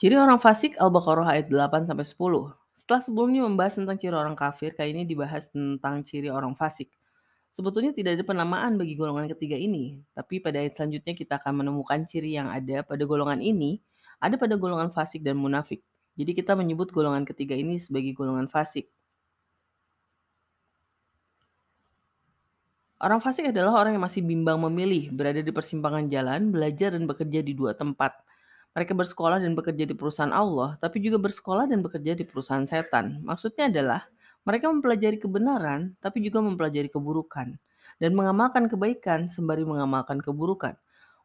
Ciri orang fasik Al-Baqarah ayat 8 sampai 10. Setelah sebelumnya membahas tentang ciri orang kafir, kali ini dibahas tentang ciri orang fasik. Sebetulnya tidak ada penamaan bagi golongan ketiga ini, tapi pada ayat selanjutnya kita akan menemukan ciri yang ada pada golongan ini, ada pada golongan fasik dan munafik. Jadi kita menyebut golongan ketiga ini sebagai golongan fasik. Orang fasik adalah orang yang masih bimbang memilih, berada di persimpangan jalan, belajar dan bekerja di dua tempat. Mereka bersekolah dan bekerja di perusahaan Allah, tapi juga bersekolah dan bekerja di perusahaan setan. Maksudnya adalah mereka mempelajari kebenaran, tapi juga mempelajari keburukan, dan mengamalkan kebaikan sembari mengamalkan keburukan.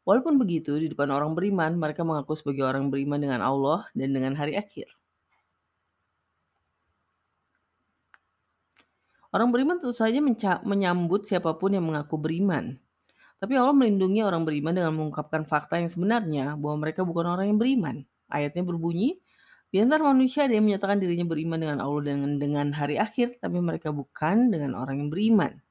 Walaupun begitu, di depan orang beriman, mereka mengaku sebagai orang beriman dengan Allah dan dengan hari akhir. Orang beriman tentu saja menyambut siapa pun yang mengaku beriman. Tapi Allah melindungi orang beriman dengan mengungkapkan fakta yang sebenarnya bahwa mereka bukan orang yang beriman. Ayatnya berbunyi, di antara manusia ada yang menyatakan dirinya beriman dengan Allah dan dengan hari akhir, tapi mereka bukan dengan orang yang beriman.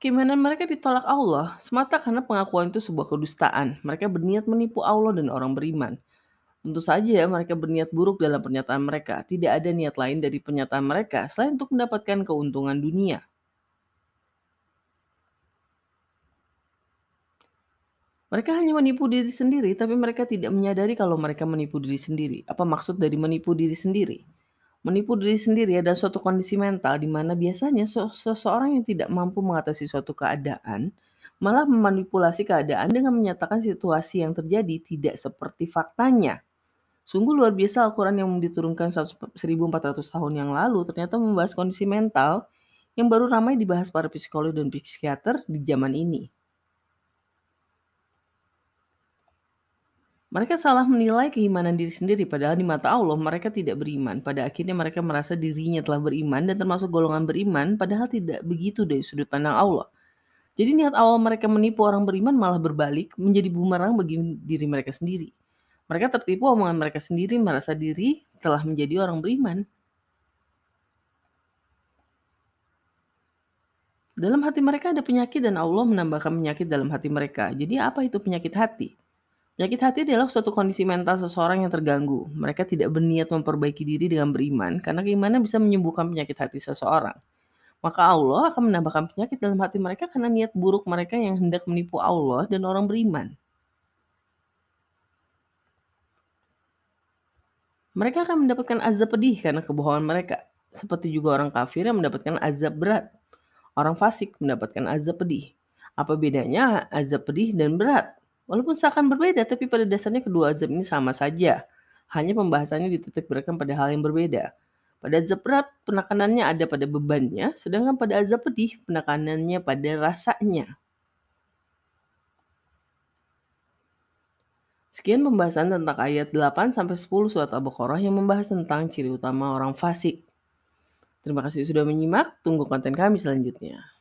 Keimanan mereka ditolak Allah semata karena pengakuan itu sebuah kedustaan. Mereka berniat menipu Allah dan orang beriman. Tentu saja mereka berniat buruk dalam pernyataan mereka. Tidak ada niat lain dari pernyataan mereka selain untuk mendapatkan keuntungan dunia. Mereka hanya menipu diri sendiri, tapi mereka tidak menyadari kalau mereka menipu diri sendiri. Apa maksud dari menipu diri sendiri? Menipu diri sendiri adalah suatu kondisi mental di mana biasanya seseorang yang tidak mampu mengatasi suatu keadaan malah memanipulasi keadaan dengan menyatakan situasi yang terjadi tidak seperti faktanya. Sungguh luar biasa Al-Quran yang diturunkan 1400 tahun yang lalu ternyata membahas kondisi mental yang baru ramai dibahas para psikolog dan psikiater di zaman ini. Mereka salah menilai keimanan diri sendiri, padahal di mata Allah mereka tidak beriman. Pada akhirnya mereka merasa dirinya telah beriman dan termasuk golongan beriman, padahal tidak begitu dari sudut pandang Allah. Jadi niat awal mereka menipu orang beriman malah berbalik menjadi bumerang bagi diri mereka sendiri. Mereka tertipu omongan mereka sendiri, merasa diri telah menjadi orang beriman. Dalam hati mereka ada penyakit dan Allah menambahkan penyakit dalam hati mereka. Jadi apa itu penyakit hati? Penyakit hati adalah suatu kondisi mental seseorang yang terganggu. Mereka tidak berniat memperbaiki diri dengan beriman, karena keimanan bisa menyembuhkan penyakit hati seseorang. Maka Allah akan menambahkan penyakit dalam hati mereka karena niat buruk mereka yang hendak menipu Allah dan orang beriman. Mereka akan mendapatkan azab pedih karena kebohongan mereka, seperti juga orang kafir yang mendapatkan azab berat. Orang fasik mendapatkan azab pedih. Apa bedanya azab pedih dan berat? Walaupun seakan berbeda, tapi pada dasarnya kedua azab ini sama saja. Hanya pembahasannya dititik beratkan pada hal yang berbeda. Pada azab berat, penekanannya ada pada bebannya, sedangkan pada azab pedih, penekanannya pada rasanya. Sekian pembahasan tentang ayat 8 sampai 10 surat Al-Baqarah yang membahas tentang ciri utama orang fasik. Terima kasih sudah menyimak, tunggu konten kami selanjutnya.